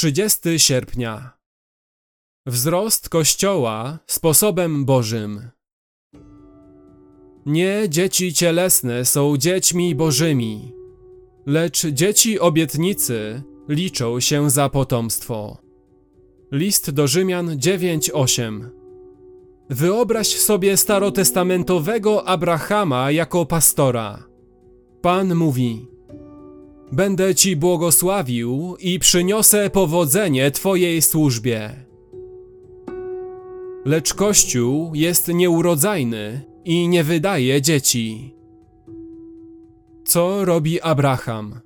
30 sierpnia. Wzrost Kościoła sposobem Bożym. Nie dzieci cielesne są dziećmi bożymi, lecz dzieci obietnicy liczą się za potomstwo. List do Rzymian 9:8. Wyobraź sobie starotestamentowego Abrahama jako pastora. Pan mówi: Będę ci błogosławił i przyniosę powodzenie twojej służbie. Lecz Kościół jest nieurodzajny i nie wydaje dzieci. Co robi Abraham?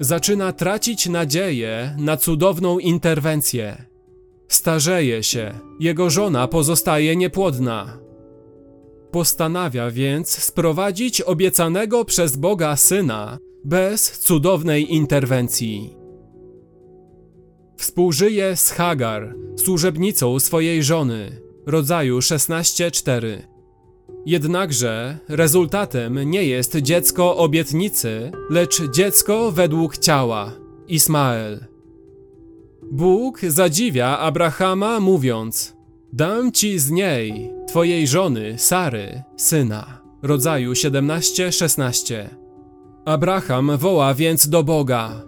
Zaczyna tracić nadzieję na cudowną interwencję. Starzeje się, jego żona pozostaje niepłodna. Postanawia więc sprowadzić obiecanego przez Boga syna bez cudownej interwencji. Współżyje z Hagar, służebnicą swojej żony, rodzaju 16:4. Jednakże rezultatem nie jest dziecko obietnicy, lecz dziecko według ciała Ismael. Bóg zadziwia Abrahama, mówiąc: Dam ci z niej, twojej żony Sary, syna, rodzaju 17-16. Abraham woła więc do Boga: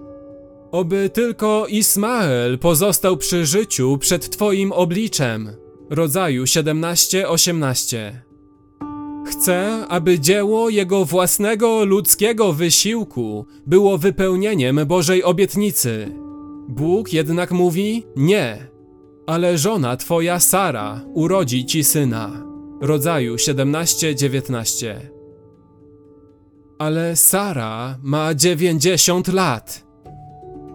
Oby tylko Ismael pozostał przy życiu przed Twoim obliczem. Rodzaju 17-18. Chcę, aby dzieło jego własnego ludzkiego wysiłku było wypełnieniem Bożej obietnicy. Bóg jednak mówi: Nie, ale żona Twoja Sara urodzi Ci syna. Rodzaju 17-19. Ale Sara ma 90 lat.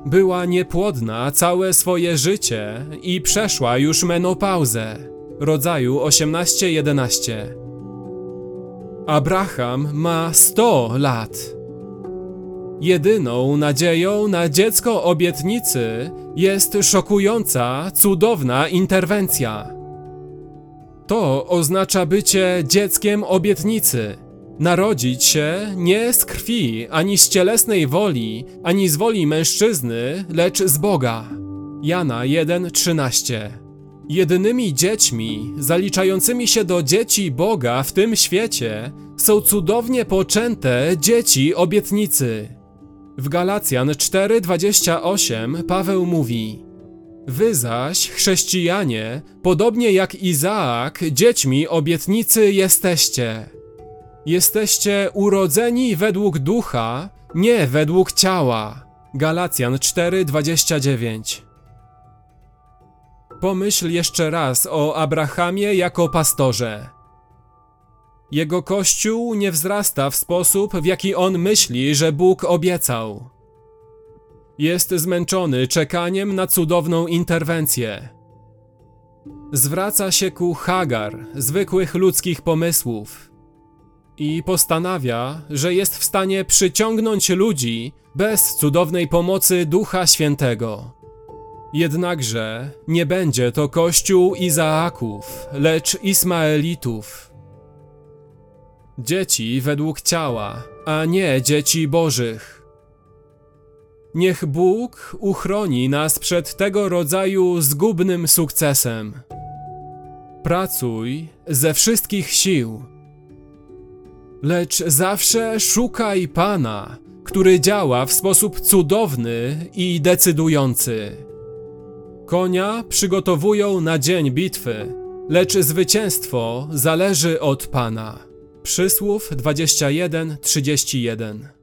Była niepłodna całe swoje życie i przeszła już menopauzę, rodzaju 18-11. Abraham ma 100 lat. Jedyną nadzieją na dziecko obietnicy jest szokująca, cudowna interwencja. To oznacza bycie dzieckiem obietnicy Narodzić się nie z krwi, ani z cielesnej woli, ani z woli mężczyzny, lecz z Boga. Jana 1:13. Jedynymi dziećmi zaliczającymi się do dzieci Boga w tym świecie są cudownie poczęte dzieci obietnicy. W Galacjan 4:28 Paweł mówi: Wy zaś, chrześcijanie, podobnie jak Izaak, dziećmi obietnicy jesteście. Jesteście urodzeni według ducha, nie według ciała. Galacjan 4:29. Pomyśl jeszcze raz o Abrahamie jako pastorze. Jego kościół nie wzrasta w sposób, w jaki on myśli, że Bóg obiecał. Jest zmęczony czekaniem na cudowną interwencję. Zwraca się ku Hagar, zwykłych ludzkich pomysłów i postanawia, że jest w stanie przyciągnąć ludzi bez cudownej pomocy Ducha Świętego. Jednakże nie będzie to kościół Izaaków, lecz Ismaelitów. Dzieci według ciała, a nie dzieci bożych. Niech Bóg uchroni nas przed tego rodzaju zgubnym sukcesem. Pracuj ze wszystkich sił lecz zawsze szukaj Pana, który działa w sposób cudowny i decydujący. Konia przygotowują na dzień bitwy, lecz zwycięstwo zależy od Pana. Przysłów 21:31